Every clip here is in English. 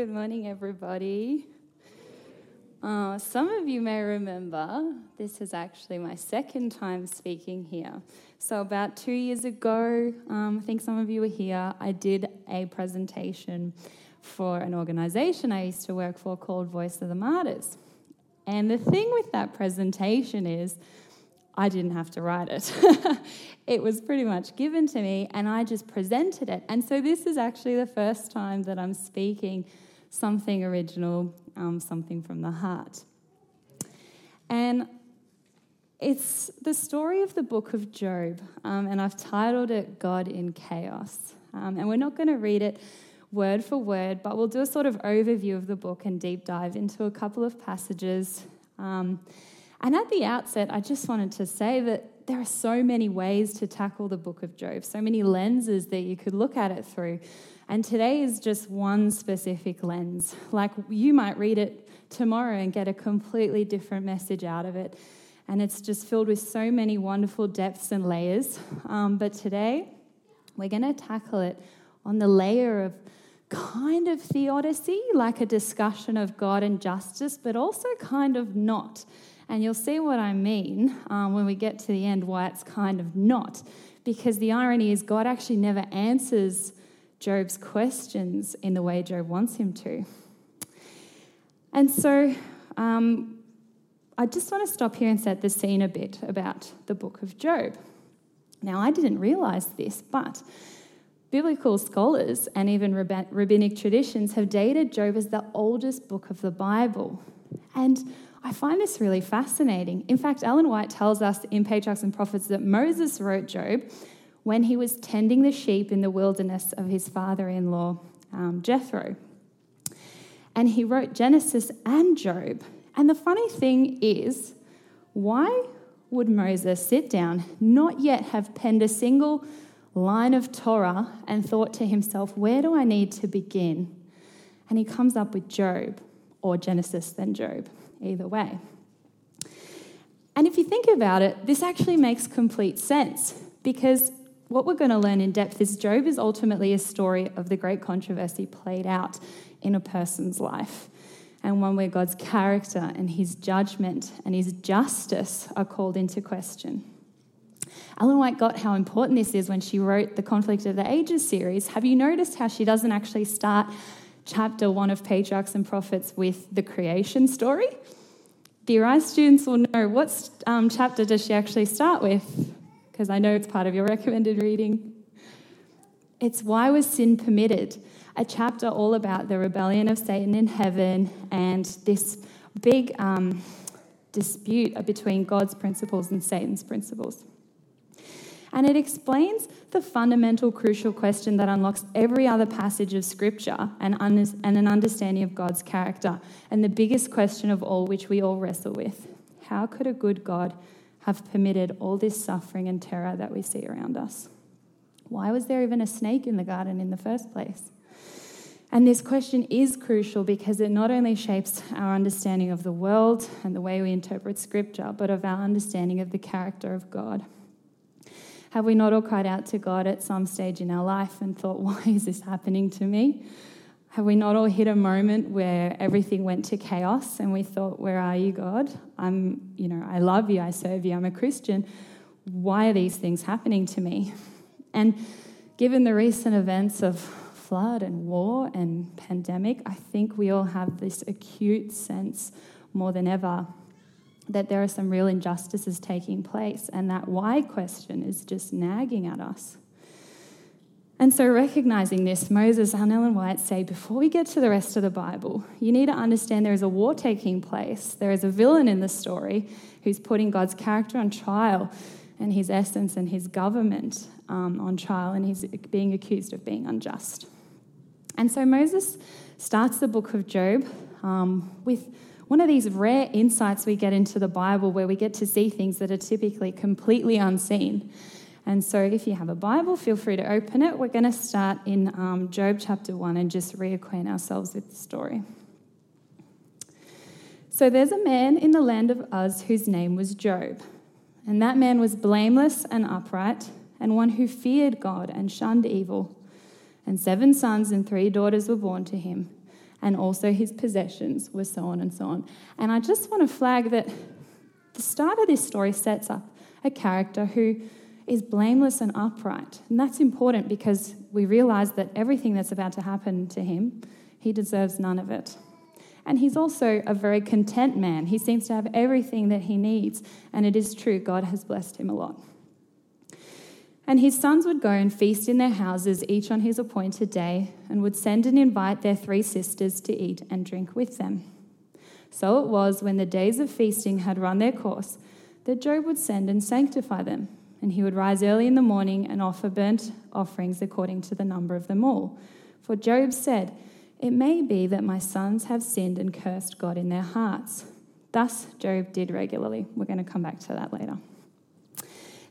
Good morning, everybody. Uh, some of you may remember this is actually my second time speaking here. So, about two years ago, um, I think some of you were here, I did a presentation for an organization I used to work for called Voice of the Martyrs. And the thing with that presentation is, I didn't have to write it. it was pretty much given to me, and I just presented it. And so, this is actually the first time that I'm speaking something original, um, something from the heart. And it's the story of the book of Job, um, and I've titled it God in Chaos. Um, and we're not going to read it word for word, but we'll do a sort of overview of the book and deep dive into a couple of passages. Um, and at the outset, I just wanted to say that there are so many ways to tackle the book of Job, so many lenses that you could look at it through. And today is just one specific lens. Like you might read it tomorrow and get a completely different message out of it. And it's just filled with so many wonderful depths and layers. Um, but today, we're going to tackle it on the layer of kind of theodicy, like a discussion of God and justice, but also kind of not. And you'll see what I mean um, when we get to the end, why it's kind of not. Because the irony is, God actually never answers Job's questions in the way Job wants him to. And so um, I just want to stop here and set the scene a bit about the book of Job. Now, I didn't realize this, but biblical scholars and even rabbinic traditions have dated Job as the oldest book of the Bible. And I find this really fascinating. In fact, Ellen White tells us in Patriarchs and Prophets that Moses wrote Job when he was tending the sheep in the wilderness of his father in law, um, Jethro. And he wrote Genesis and Job. And the funny thing is, why would Moses sit down, not yet have penned a single line of Torah, and thought to himself, where do I need to begin? And he comes up with Job, or Genesis, then Job either way. And if you think about it, this actually makes complete sense because what we're going to learn in depth is Job is ultimately a story of the great controversy played out in a person's life, and one where God's character and his judgment and his justice are called into question. Ellen White got how important this is when she wrote the Conflict of the Ages series. Have you noticed how she doesn't actually start chapter one of Patriarchs and Prophets with the creation story. The Arise students will know what um, chapter does she actually start with? Because I know it's part of your recommended reading. It's Why Was Sin Permitted? A chapter all about the rebellion of Satan in heaven and this big um, dispute between God's principles and Satan's principles and it explains the fundamental crucial question that unlocks every other passage of Scripture and, and an understanding of God's character, and the biggest question of all, which we all wrestle with how could a good God have permitted all this suffering and terror that we see around us? Why was there even a snake in the garden in the first place? And this question is crucial because it not only shapes our understanding of the world and the way we interpret Scripture, but of our understanding of the character of God. Have we not all cried out to God at some stage in our life and thought, why is this happening to me? Have we not all hit a moment where everything went to chaos and we thought, where are you, God? I'm, you know, I love you, I serve you, I'm a Christian. Why are these things happening to me? And given the recent events of flood and war and pandemic, I think we all have this acute sense more than ever that there are some real injustices taking place, and that why question is just nagging at us. And so, recognizing this, Moses and Ellen White say before we get to the rest of the Bible, you need to understand there is a war taking place. There is a villain in the story who's putting God's character on trial and his essence and his government um, on trial, and he's being accused of being unjust. And so, Moses starts the book of Job um, with one of these rare insights we get into the Bible where we get to see things that are typically completely unseen. And so, if you have a Bible, feel free to open it. We're going to start in um, Job chapter 1 and just reacquaint ourselves with the story. So, there's a man in the land of Uz whose name was Job. And that man was blameless and upright, and one who feared God and shunned evil. And seven sons and three daughters were born to him. and also his possessions were so on and so on. And I just want to flag that the start of this story sets up a character who is blameless and upright. And that's important because we realize that everything that's about to happen to him, he deserves none of it. And he's also a very content man. He seems to have everything that he needs. And it is true, God has blessed him a lot. And his sons would go and feast in their houses, each on his appointed day, and would send and invite their three sisters to eat and drink with them. So it was when the days of feasting had run their course that Job would send and sanctify them, and he would rise early in the morning and offer burnt offerings according to the number of them all. For Job said, It may be that my sons have sinned and cursed God in their hearts. Thus, Job did regularly. We're going to come back to that later.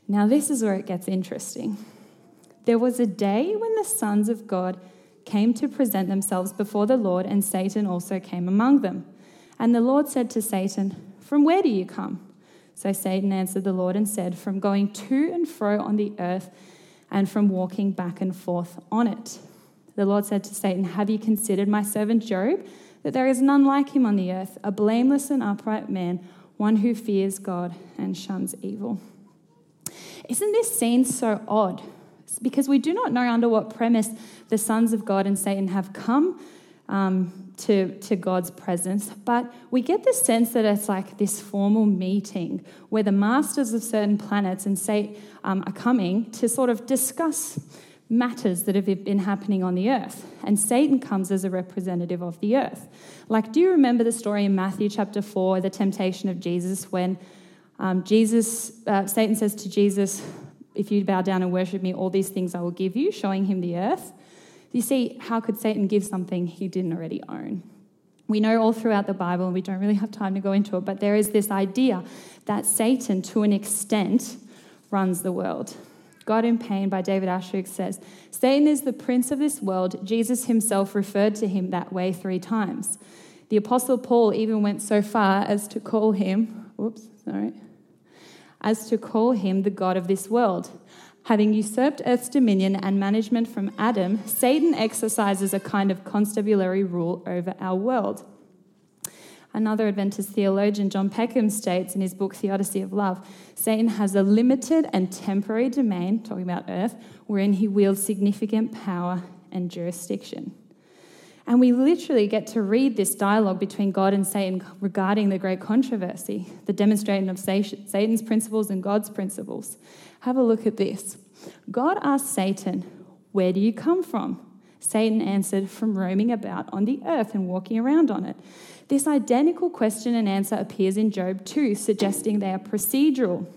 Now, this is where it gets interesting. There was a day when the sons of God came to present themselves before the Lord, and Satan also came among them. And the Lord said to Satan, From where do you come? So Satan answered the Lord and said, From going to and fro on the earth, and from walking back and forth on it. The Lord said to Satan, Have you considered my servant Job? That there is none like him on the earth, a blameless and upright man, one who fears God and shuns evil. Isn't this scene so odd? Because we do not know under what premise the sons of God and Satan have come um, to, to God's presence, but we get the sense that it's like this formal meeting where the masters of certain planets and say um, are coming to sort of discuss matters that have been happening on the earth. And Satan comes as a representative of the earth. Like, do you remember the story in Matthew chapter 4, the temptation of Jesus, when um, Jesus, uh, Satan says to Jesus, If you bow down and worship me, all these things I will give you, showing him the earth. You see, how could Satan give something he didn't already own? We know all throughout the Bible, and we don't really have time to go into it, but there is this idea that Satan, to an extent, runs the world. God in Pain by David Asscherick says Satan is the prince of this world. Jesus himself referred to him that way three times. The Apostle Paul even went so far as to call him, whoops, sorry, as to call him the God of this world. Having usurped Earth's dominion and management from Adam, Satan exercises a kind of constabulary rule over our world. Another Adventist theologian, John Peckham, states in his book Theodicy of Love Satan has a limited and temporary domain, talking about earth, wherein he wields significant power and jurisdiction. And we literally get to read this dialogue between God and Satan regarding the great controversy, the demonstrating of Satan's principles and God's principles. Have a look at this. God asked Satan, Where do you come from? Satan answered, From roaming about on the earth and walking around on it. This identical question and answer appears in Job 2, suggesting they are procedural,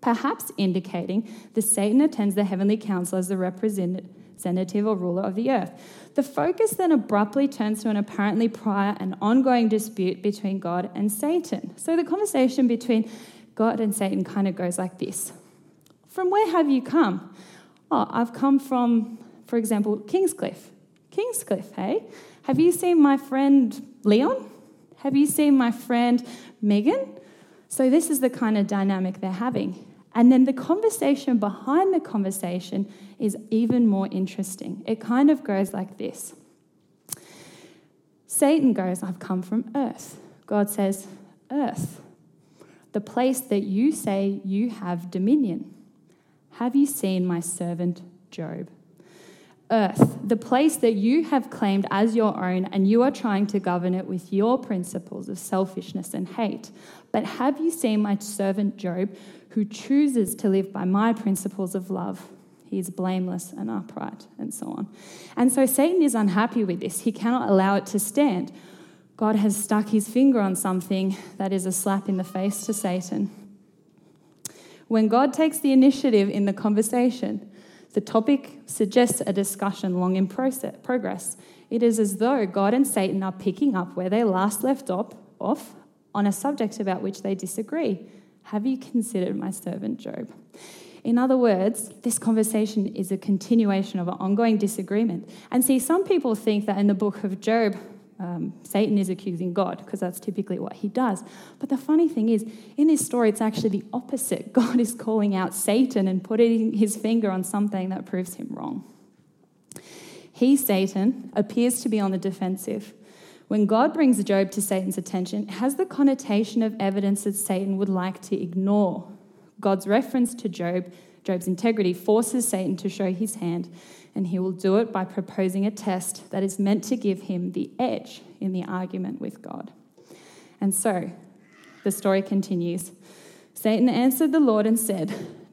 perhaps indicating that Satan attends the heavenly council as the representative or ruler of the earth. The focus then abruptly turns to an apparently prior and ongoing dispute between God and Satan. So the conversation between God and Satan kind of goes like this From where have you come? Oh, I've come from, for example, Kingscliff. Kingscliff, hey? Have you seen my friend Leon? Have you seen my friend Megan? So, this is the kind of dynamic they're having. And then the conversation behind the conversation is even more interesting. It kind of goes like this Satan goes, I've come from earth. God says, Earth, the place that you say you have dominion. Have you seen my servant Job? Earth, the place that you have claimed as your own, and you are trying to govern it with your principles of selfishness and hate. But have you seen my servant Job, who chooses to live by my principles of love. He is blameless and upright, and so on. And so Satan is unhappy with this. He cannot allow it to stand. God has stuck his finger on something that is a slap in the face to Satan. When God takes the initiative in the conversation, the topic suggests a discussion long in process, progress. It is as though God and Satan are picking up where they last left off on a subject about which they disagree. Have you considered my servant Job? In other words, this conversation is a continuation of an ongoing disagreement. And see, some people think that in the book of Job, um, Satan is accusing God, because that's typically what he does. But the funny thing is, in this story, it's actually the opposite. God is calling out Satan and putting his finger on something that proves him wrong. He, Satan, appears to be on the defensive When God brings Job to Satan's attention, it has the connotation of evidence that Satan would like to ignore. God's reference to Job, Job's integrity, forces Satan to show his hand, and he will do it by proposing a test that is meant to give him the edge in the argument with God. And so, the story continues. Satan answered the Lord and said,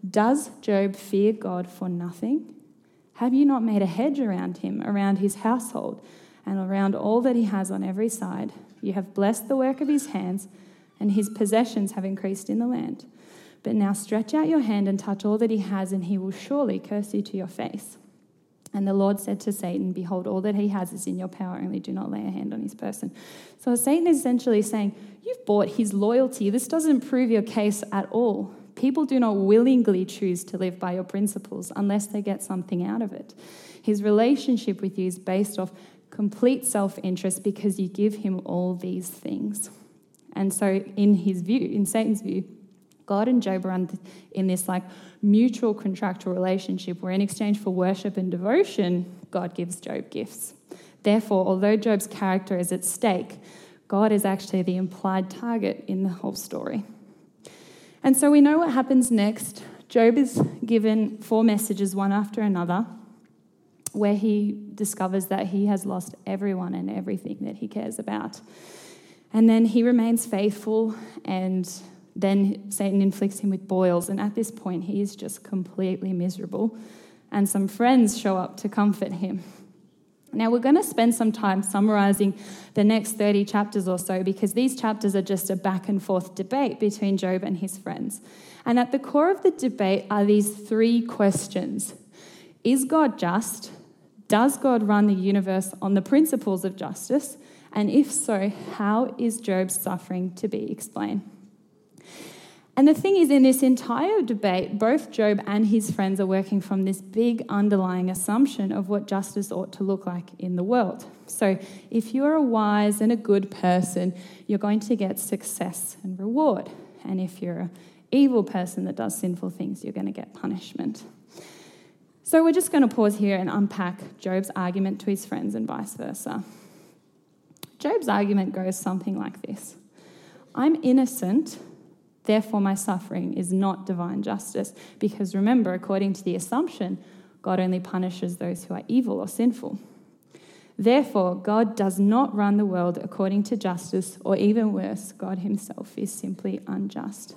Does Job fear God for nothing? Have you not made a hedge around him, around his household, and around all that he has on every side? You have blessed the work of his hands, and his possessions have increased in the land. But now stretch out your hand and touch all that he has, and he will surely curse you to your face. And the Lord said to Satan, Behold, all that he has is in your power, only do not lay a hand on his person. So Satan is essentially saying, You've bought his loyalty. This doesn't prove your case at all. People do not willingly choose to live by your principles unless they get something out of it. His relationship with you is based off complete self interest because you give him all these things. And so, in his view, in Satan's view, God and Job are in this like mutual contractual relationship where, in exchange for worship and devotion, God gives Job gifts. Therefore, although Job's character is at stake, God is actually the implied target in the whole story. And so we know what happens next. Job is given four messages, one after another, where he discovers that he has lost everyone and everything that he cares about. And then he remains faithful, and then Satan inflicts him with boils. And at this point, he is just completely miserable. And some friends show up to comfort him. Now, we're going to spend some time summarizing the next 30 chapters or so because these chapters are just a back and forth debate between Job and his friends. And at the core of the debate are these three questions Is God just? Does God run the universe on the principles of justice? And if so, how is Job's suffering to be explained? And the thing is, in this entire debate, both Job and his friends are working from this big underlying assumption of what justice ought to look like in the world. So, if you are a wise and a good person, you're going to get success and reward. And if you're an evil person that does sinful things, you're going to get punishment. So, we're just going to pause here and unpack Job's argument to his friends and vice versa. Job's argument goes something like this I'm innocent Therefore, my suffering is not divine justice. Because remember, according to the assumption, God only punishes those who are evil or sinful. Therefore, God does not run the world according to justice, or even worse, God himself is simply unjust.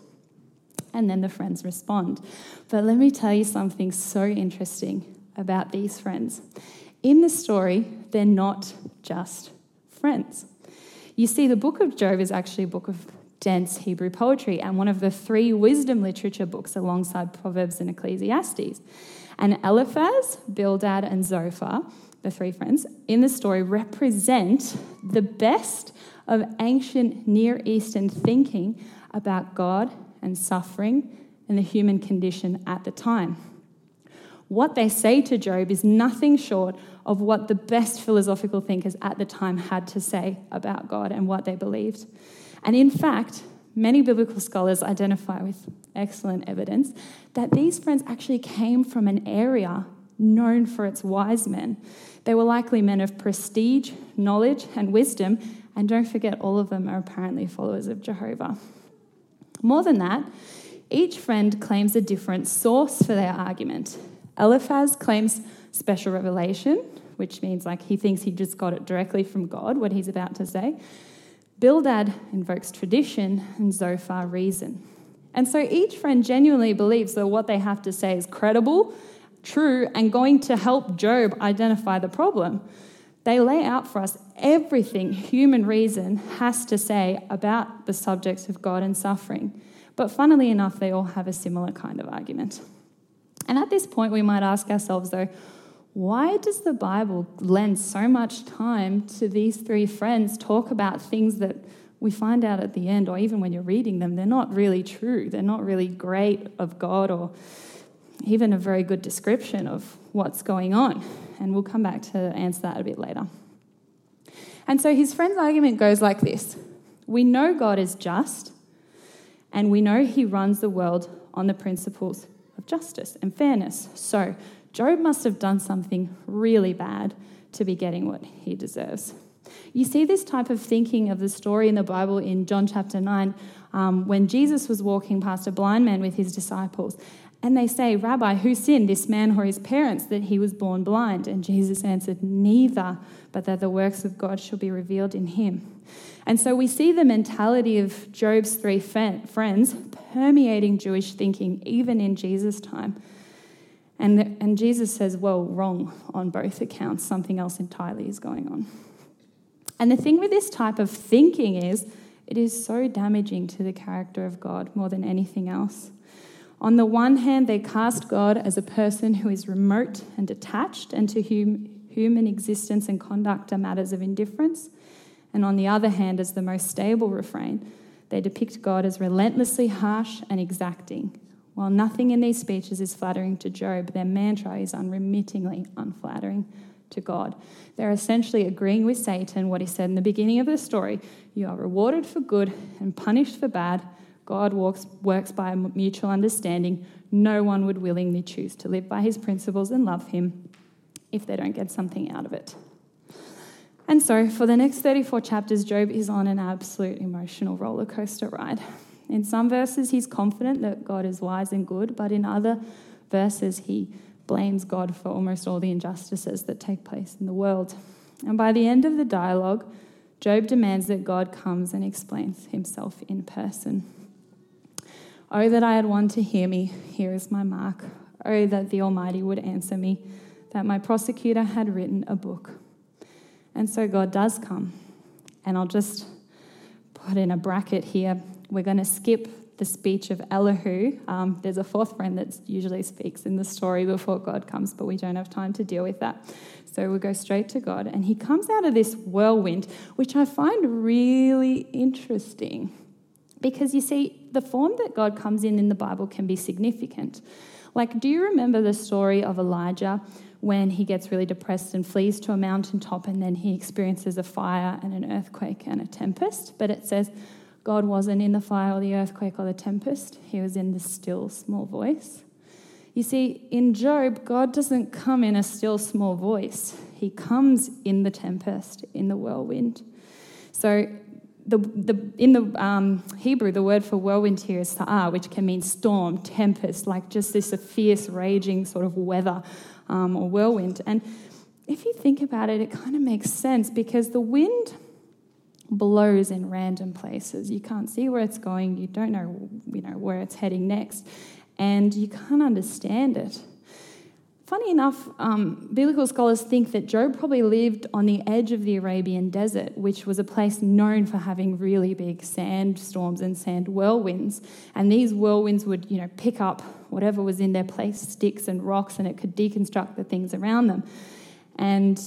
And then the friends respond. But let me tell you something so interesting about these friends. In the story, they're not just friends. You see, the book of Job is actually a book of dense Hebrew poetry and one of the three wisdom literature books alongside Proverbs and Ecclesiastes. And Eliphaz, Bildad, and Zophar, the three friends, in the story represent the best of ancient Near Eastern thinking about God and suffering and the human condition at the time. What they say to Job is nothing short of what the best philosophical thinkers at the time had to say about God and what they believed. And in fact, many biblical scholars identify with excellent evidence that these friends actually came from an area known for its wise men. They were likely men of prestige, knowledge, and wisdom, and don't forget, all of them are apparently followers of Jehovah. More than that, each friend claims a different source for their argument. Eliphaz claims special revelation, which means like he thinks he just got it directly from God, what he's about to say. Bildad invokes tradition, and Zophar reason. And so each friend genuinely believes that what they have to say is credible, true, and going to help Job identify the problem. They lay out for us everything human reason has to say about the subjects of God and suffering. But funnily enough, they all have a similar kind of argument. And at this point, we might ask ourselves, though, why does the Bible lend so much time to these three friends talk about things that we find out at the end, or even when you're reading them, they're not really true? They're not really great of God or even a very good description of what's going on. And we'll come back to answer that a bit later. And so his friend's argument goes like this We know God is just, and we know he runs the world on the principles of justice and fairness. So, Job must have done something really bad to be getting what he deserves. You see this type of thinking of the story in the Bible in John chapter 9 um, when Jesus was walking past a blind man with his disciples. And they say, Rabbi, who sinned, this man or his parents, that he was born blind? And Jesus answered, Neither, but that the works of God shall be revealed in him. And so we see the mentality of Job's three friends permeating Jewish thinking even in Jesus' time. And, the, and Jesus says, Well, wrong on both accounts. Something else entirely is going on. And the thing with this type of thinking is, it is so damaging to the character of God more than anything else. On the one hand, they cast God as a person who is remote and detached, and to whom human existence and conduct are matters of indifference. And on the other hand, as the most stable refrain, they depict God as relentlessly harsh and exacting. While nothing in these speeches is flattering to Job, their mantra is unremittingly unflattering to God. They're essentially agreeing with Satan what he said in the beginning of the story you are rewarded for good and punished for bad. God walks, works by a mutual understanding. No one would willingly choose to live by his principles and love him if they don't get something out of it. And so, for the next 34 chapters, Job is on an absolute emotional roller coaster ride. In some verses, he's confident that God is wise and good, but in other verses, he blames God for almost all the injustices that take place in the world. And by the end of the dialogue, Job demands that God comes and explains himself in person. Oh, that I had one to hear me. Here is my mark. Oh, that the Almighty would answer me, that my prosecutor had written a book. And so God does come. And I'll just put in a bracket here. We're going to skip the speech of Elihu. Um, there's a fourth friend that usually speaks in the story before God comes, but we don't have time to deal with that. So we'll go straight to God. And he comes out of this whirlwind, which I find really interesting. Because you see, the form that God comes in in the Bible can be significant. Like, do you remember the story of Elijah when he gets really depressed and flees to a mountaintop and then he experiences a fire and an earthquake and a tempest? But it says, God wasn't in the fire or the earthquake or the tempest, he was in the still small voice. You see, in Job, God doesn't come in a still small voice, he comes in the tempest, in the whirlwind. So, the, the, in the um, Hebrew, the word for whirlwind here is sa'ah, which can mean storm, tempest, like just this fierce, raging sort of weather um, or whirlwind. And if you think about it, it kind of makes sense because the wind blows in random places. You can't see where it's going, you don't know, you know where it's heading next, and you can't understand it. Funny enough, um, biblical scholars think that Job probably lived on the edge of the Arabian desert, which was a place known for having really big sandstorms and sand whirlwinds. And these whirlwinds would, you know, pick up whatever was in their place, sticks and rocks, and it could deconstruct the things around them. And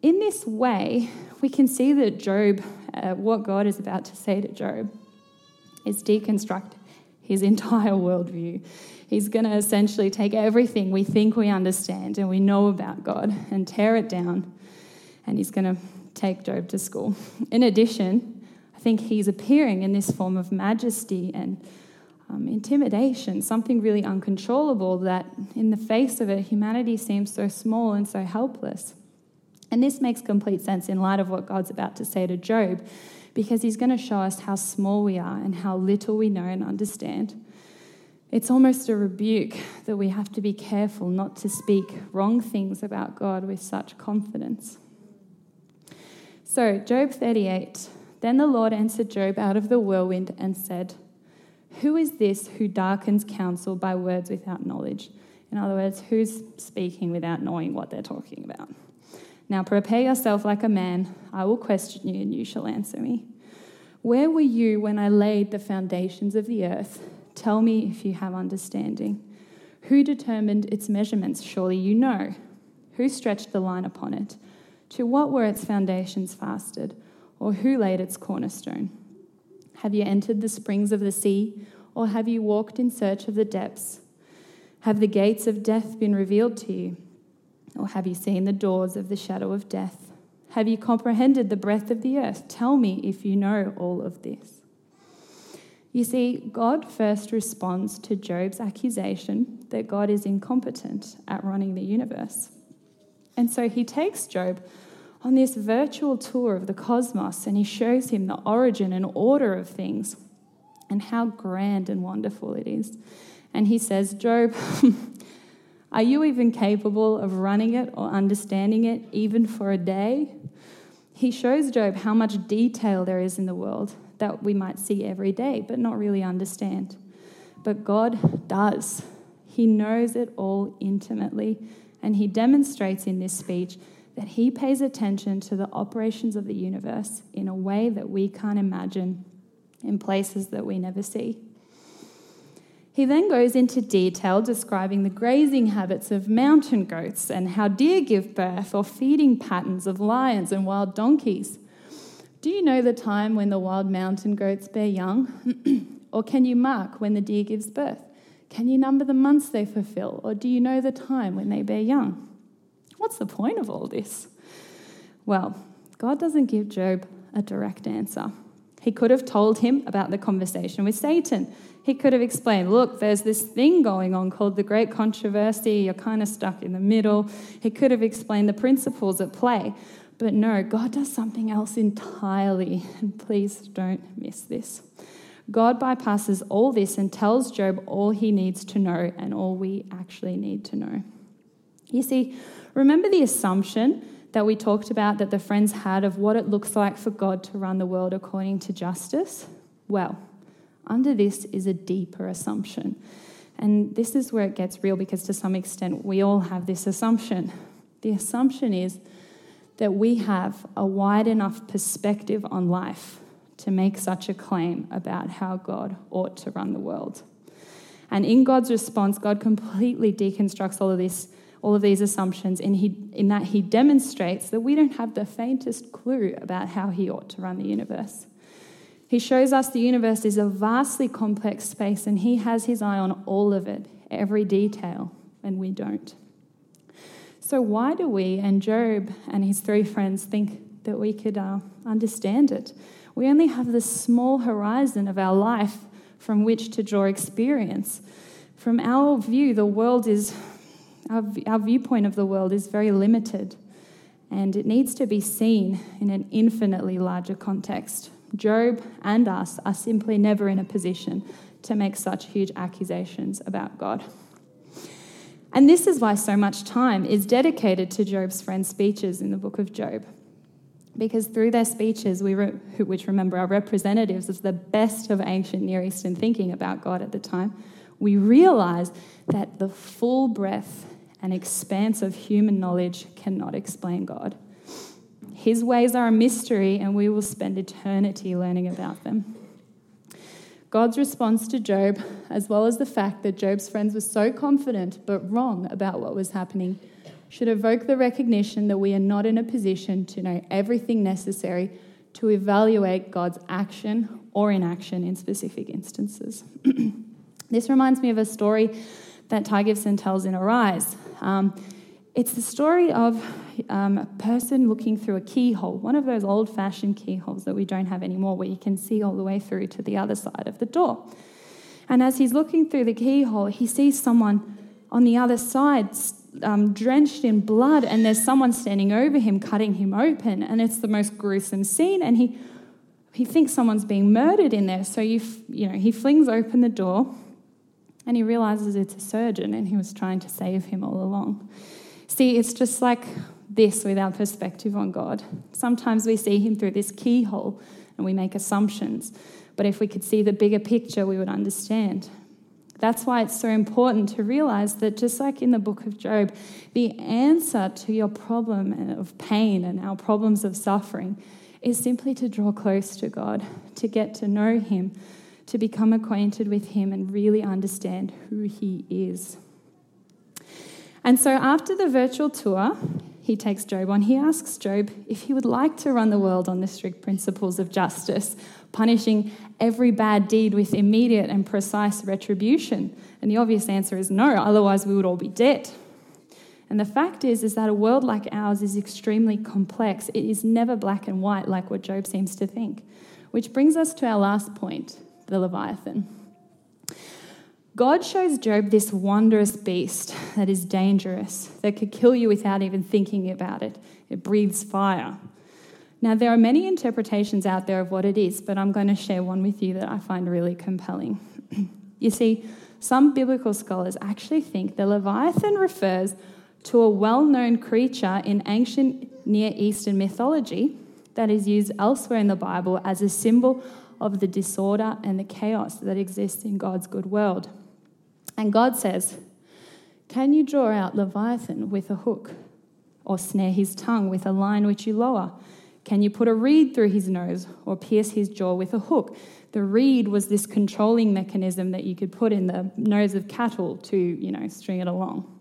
in this way, we can see that Job uh, what God is about to say to Job is deconstruct his entire worldview. He's going to essentially take everything we think we understand and we know about God and tear it down, and he's going to take Job to school. In addition, I think he's appearing in this form of majesty and um, intimidation, something really uncontrollable that, in the face of it, humanity seems so small and so helpless. And this makes complete sense in light of what God's about to say to Job, because he's going to show us how small we are and how little we know and understand. It's almost a rebuke that we have to be careful not to speak wrong things about God with such confidence. So, Job 38 Then the Lord answered Job out of the whirlwind and said, Who is this who darkens counsel by words without knowledge? In other words, who's speaking without knowing what they're talking about? Now prepare yourself like a man. I will question you, and you shall answer me. Where were you when I laid the foundations of the earth? Tell me if you have understanding. Who determined its measurements? Surely you know. Who stretched the line upon it? To what were its foundations fasted? Or who laid its cornerstone? Have you entered the springs of the sea? Or have you walked in search of the depths? Have the gates of death been revealed to you? Or have you seen the doors of the shadow of death? Have you comprehended the breadth of the earth? Tell me if you know all of this. You see, God first responds to Job's accusation that God is incompetent at running the universe. And so he takes Job on this virtual tour of the cosmos and he shows him the origin and order of things and how grand and wonderful it is. And he says, Job, are you even capable of running it or understanding it even for a day? He shows Job how much detail there is in the world that we might see every day but not really understand. But God does. He knows it all intimately, and He demonstrates in this speech that He pays attention to the operations of the universe in a way that we can't imagine, in places that we never see. He then goes into detail describing the grazing habits of mountain goats and how deer give birth, or feeding patterns of lions and wild donkeys. Do you know the time when the wild mountain goats bear young? or can you mark when the deer gives birth? Can you number the months they fulfill? Or do you know the time when they bear young? What's the point of all this? Well, God doesn't give Job a direct answer. He could have told him about the conversation with Satan. He could have explained, look, there's this thing going on called the Great Controversy. You're kind of stuck in the middle. He could have explained the principles at play. But no, God does something else entirely. And please don't miss this. God bypasses all this and tells Job all he needs to know and all we actually need to know. You see, remember the assumption that we talked about that the friends had of what it looks like for God to run the world according to justice? Well, under this is a deeper assumption. And this is where it gets real because to some extent we all have this assumption. The assumption is that we have a wide enough perspective on life to make such a claim about how God ought to run the world. And in God's response, God completely deconstructs all of this, all of these assumptions, in, he, in that He demonstrates that we don't have the faintest clue about how He ought to run the universe. He shows us the universe is a vastly complex space, and He has His eye on all of it, every detail, and we don't. So, why do we and Job and his three friends think that we could uh, understand it? We only have this small horizon of our life from which to draw experience. From our view, the world is, our, our viewpoint of the world is very limited, and it needs to be seen in an infinitely larger context. Job and us are simply never in a position to make such huge accusations about God. And this is why so much time is dedicated to Job's friends' speeches in the book of Job because through their speeches, we re- which remember are representatives of the best of ancient Near Eastern thinking about God at the time, we realize that the full breadth and expanse of human knowledge cannot explain God. His ways are a mystery, and we will spend eternity learning about them. God's response to Job, as well as the fact that Job's friends were so confident but wrong about what was happening, should evoke the recognition that we are not in a position to know everything necessary to evaluate God's action or inaction in specific instances. this reminds me of a story that Ty Gibson tells in Arise. Um, it's the story of um, a person looking through a keyhole, one of those old fashioned keyholes that we don't have anymore, where you can see all the way through to the other side of the door. And as he's looking through the keyhole, he sees someone on the other side um, drenched in blood, and there's someone standing over him, cutting him open, and it's the most gruesome scene. And he he thinks someone's being murdered in there, so you you know he flings open the door, and he realizes it's a surgeon, and he was trying to save him all along. See, it's just like this with our perspective on God. Sometimes we see him through this keyhole, and we make assumptions. But if we could see the bigger picture, we would understand. That's why it's so important to realize that just like in the book of Job, the answer to your problem of pain and our problems of suffering is simply to draw close to God, to get to know Him, to become acquainted with Him and really understand who He is. And so after the virtual tour, he takes Job on. He asks Job if he would like to run the world on the strict principles of justice, punishing every bad deed with immediate and precise retribution. And the obvious answer is no, otherwise we would all be dead. And the fact is is that a world like ours is extremely complex. It is never black and white like what Job seems to think. Which brings us to our last point, the Leviathan. God shows Job this wondrous beast that is dangerous, that could kill you without even thinking about it. It breathes fire. Now, there are many interpretations out there of what it is, but I'm going to share one with you that I find really compelling. you see, some biblical scholars actually think the Leviathan refers to a well known creature in ancient Near Eastern mythology that is used elsewhere in the Bible as a symbol of the disorder and the chaos that exists in God's good world. And God says, Can you draw out Leviathan with a hook, or snare his tongue with a line which you lower? Can you put a reed through his nose, or pierce his jaw with a hook? The reed was this controlling mechanism that you could put in the nose of cattle to, you know, string it along.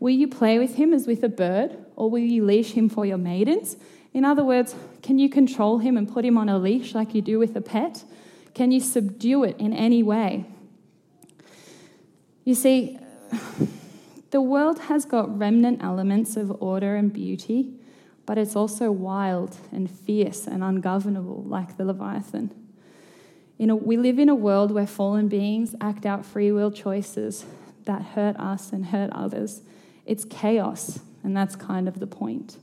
Will you play with him as with a bird, or will you leash him for your maidens? In other words, can you control him and put him on a leash like you do with a pet? Can you subdue it in any way? You see, the world has got remnant elements of order and beauty, but it's also wild and fierce and ungovernable, like the Leviathan. A, we live in a world where fallen beings act out free will choices that hurt us and hurt others. It's chaos, and that's kind of the point.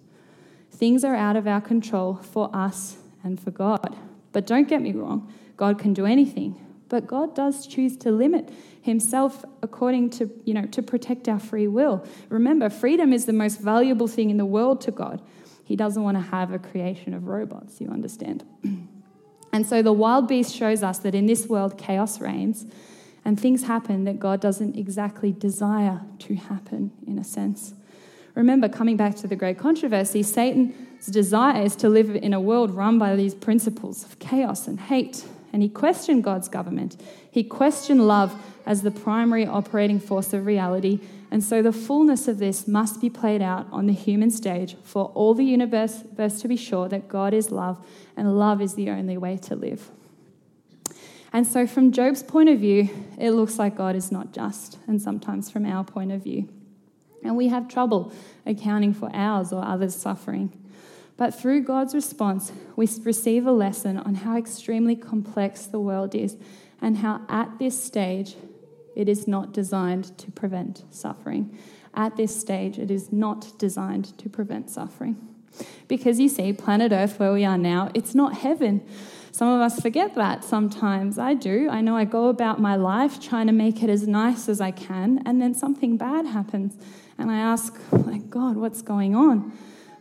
Things are out of our control for us and for God. But don't get me wrong, God can do anything. But God does choose to limit himself according to, you know, to protect our free will. Remember, freedom is the most valuable thing in the world to God. He doesn't want to have a creation of robots, you understand? and so the wild beast shows us that in this world, chaos reigns and things happen that God doesn't exactly desire to happen, in a sense. Remember, coming back to the great controversy, Satan's desire is to live in a world run by these principles of chaos and hate. And he questioned God's government. He questioned love as the primary operating force of reality. And so the fullness of this must be played out on the human stage for all the universe to be sure that God is love and love is the only way to live. And so, from Job's point of view, it looks like God is not just, and sometimes from our point of view. And we have trouble accounting for ours or others' suffering. But through God's response, we receive a lesson on how extremely complex the world is and how at this stage it is not designed to prevent suffering. At this stage, it is not designed to prevent suffering. Because you see, planet Earth, where we are now, it's not heaven. Some of us forget that sometimes. I do. I know I go about my life trying to make it as nice as I can, and then something bad happens. And I ask, like, God, what's going on?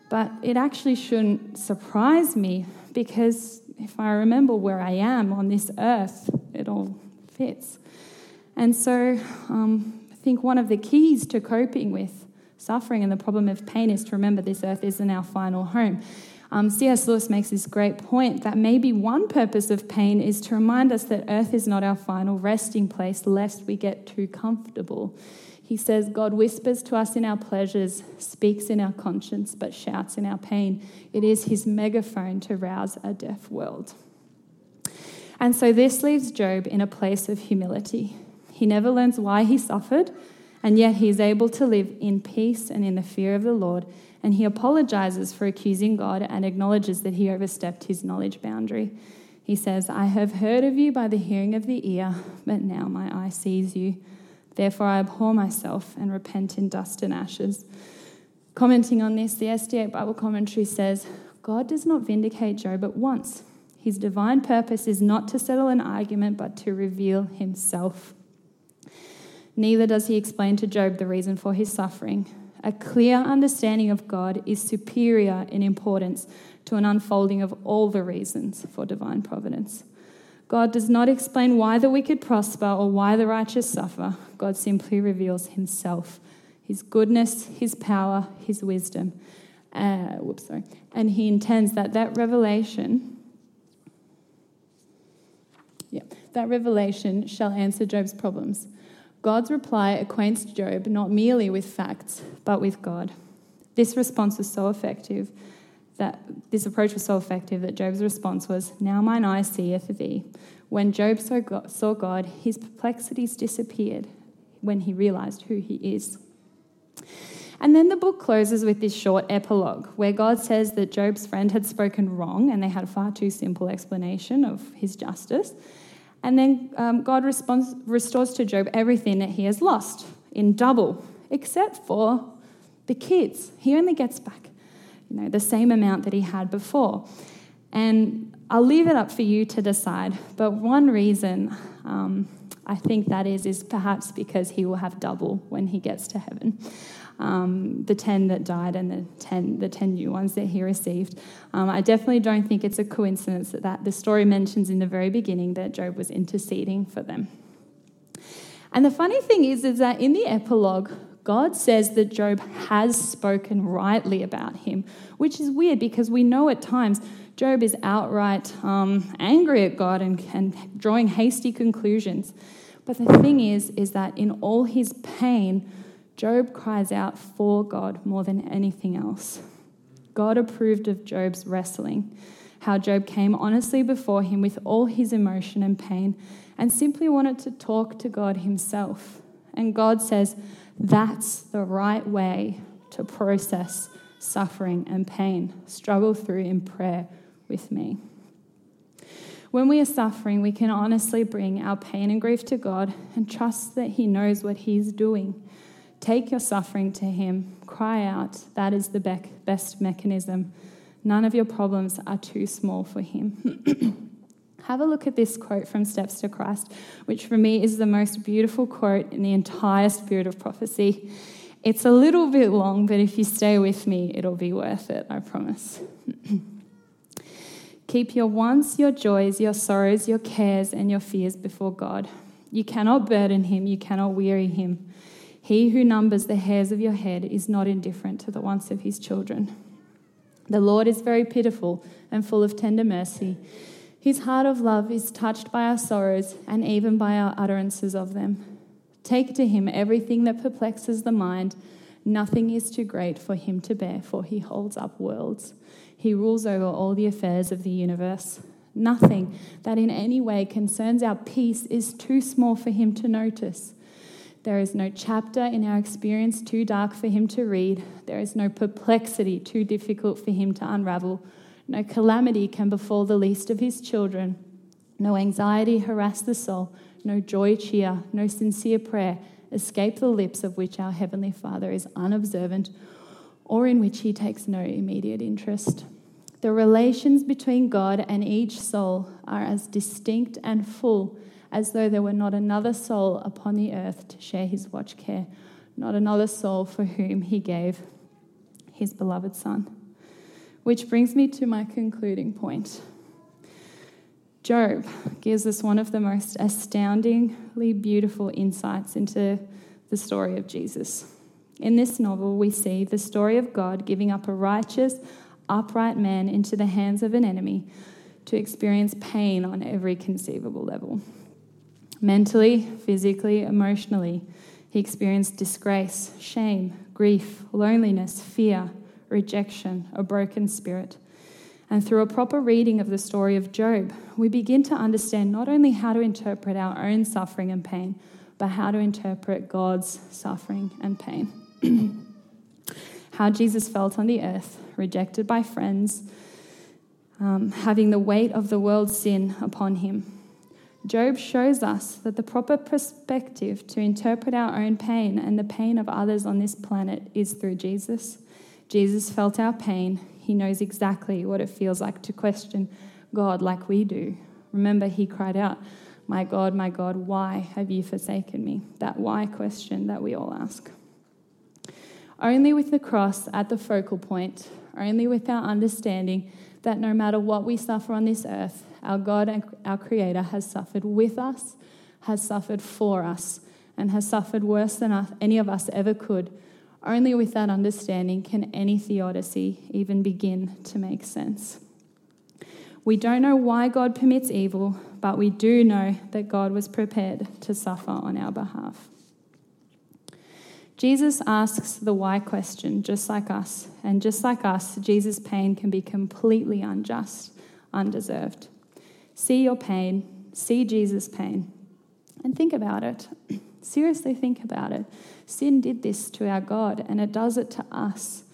But it actually shouldn't surprise me because if I remember where I am on this earth, it all fits. And so um, I think one of the keys to coping with suffering and the problem of pain is to remember this earth isn't our final home. Um, C.S. Lewis makes this great point that maybe one purpose of pain is to remind us that earth is not our final resting place, lest we get too comfortable. He says, God whispers to us in our pleasures, speaks in our conscience, but shouts in our pain. It is his megaphone to rouse a deaf world. And so this leaves Job in a place of humility. He never learns why he suffered, and yet he is able to live in peace and in the fear of the Lord and he apologizes for accusing God and acknowledges that he overstepped his knowledge boundary. He says, I have heard of you by the hearing of the ear, but now my eye sees you. Therefore I abhor myself and repent in dust and ashes. Commenting on this, the SDA Bible commentary says, God does not vindicate Job at once. His divine purpose is not to settle an argument, but to reveal himself. Neither does he explain to Job the reason for his suffering, a clear understanding of God is superior in importance to an unfolding of all the reasons for divine providence. God does not explain why the wicked prosper or why the righteous suffer. God simply reveals himself, his goodness, his power, his wisdom. Uh, whoops, sorry. And he intends that that revelation, yeah, that revelation shall answer Job's problems. God's reply acquaints Job not merely with facts, but with God. This response was so effective that this approach was so effective that Job's response was, Now mine eye seeth thee. When Job saw God, his perplexities disappeared when he realized who he is. And then the book closes with this short epilogue where God says that Job's friend had spoken wrong and they had a far too simple explanation of his justice. And then um, God responds, restores to Job everything that he has lost in double, except for the kids. He only gets back, you know, the same amount that he had before. And I'll leave it up for you to decide. But one reason um, I think that is is perhaps because he will have double when he gets to heaven. Um, the 10 that died and the 10, the 10 new ones that he received. Um, I definitely don't think it's a coincidence that, that the story mentions in the very beginning that Job was interceding for them. And the funny thing is, is that in the epilogue, God says that Job has spoken rightly about him, which is weird because we know at times Job is outright um, angry at God and, and drawing hasty conclusions. But the thing is, is that in all his pain, Job cries out for God more than anything else. God approved of Job's wrestling, how Job came honestly before him with all his emotion and pain and simply wanted to talk to God himself. And God says, that's the right way to process suffering and pain. Struggle through in prayer with me. When we are suffering, we can honestly bring our pain and grief to God and trust that He knows what He's doing. Take your suffering to Him, cry out. That is the best mechanism. None of your problems are too small for Him. Have a look at this quote from Steps to Christ, which for me is the most beautiful quote in the entire spirit of prophecy. It's a little bit long, but if you stay with me, it'll be worth it, I promise. Keep your wants, your joys, your sorrows, your cares, and your fears before God. You cannot burden him, you cannot weary him. He who numbers the hairs of your head is not indifferent to the wants of his children. The Lord is very pitiful and full of tender mercy. His heart of love is touched by our sorrows and even by our utterances of them. Take to him everything that perplexes the mind. Nothing is too great for him to bear, for he holds up worlds. He rules over all the affairs of the universe. Nothing that in any way concerns our peace is too small for him to notice. There is no chapter in our experience too dark for him to read. There is no perplexity too difficult for him to unravel. No calamity can befall the least of his children. No anxiety harass the soul. No joy cheer. No sincere prayer escape the lips of which our Heavenly Father is unobservant or in which he takes no immediate interest. The relations between God and each soul are as distinct and full as though there were not another soul upon the earth to share his watch care, not another soul for whom he gave his beloved Son. Which brings me to my concluding point. Job gives us one of the most astoundingly beautiful insights into the story of Jesus. In this novel, we see the story of God giving up a righteous, upright man into the hands of an enemy to experience pain on every conceivable level. Mentally, physically, emotionally, he experienced disgrace, shame, grief, loneliness, fear, rejection, a broken spirit. And through a proper reading of the story of Job, we begin to understand not only how to interpret our own suffering and pain, but how to interpret God's suffering and pain. how Jesus felt on the earth, rejected by friends, um, having the weight of the world's sin upon him. Job shows us that the proper perspective to interpret our own pain and the pain of others on this planet is through Jesus. Jesus felt our pain. He knows exactly what it feels like to question God like we do. Remember, he cried out, My God, my God, why have you forsaken me? That why question that we all ask. Only with the cross at the focal point, only with our understanding that no matter what we suffer on this earth, our God and our Creator has suffered with us, has suffered for us, and has suffered worse than any of us ever could only with that understanding can any theodicy even begin to make sense. We don't know why God permits evil, but we do know that God was prepared to suffer on our behalf. Jesus asks the why question just like us, and just like us, Jesus' pain can be completely unjust, undeserved. See your pain, see Jesus' pain, and think about it. Seriously, think about it. Sin did this to our God, and it does it to us.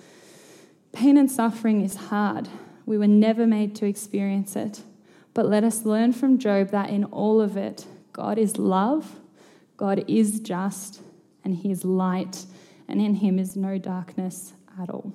Pain and suffering is hard. We were never made to experience it. But let us learn from Job that in all of it, God is love, God is just, and He is light, and in Him is no darkness at all.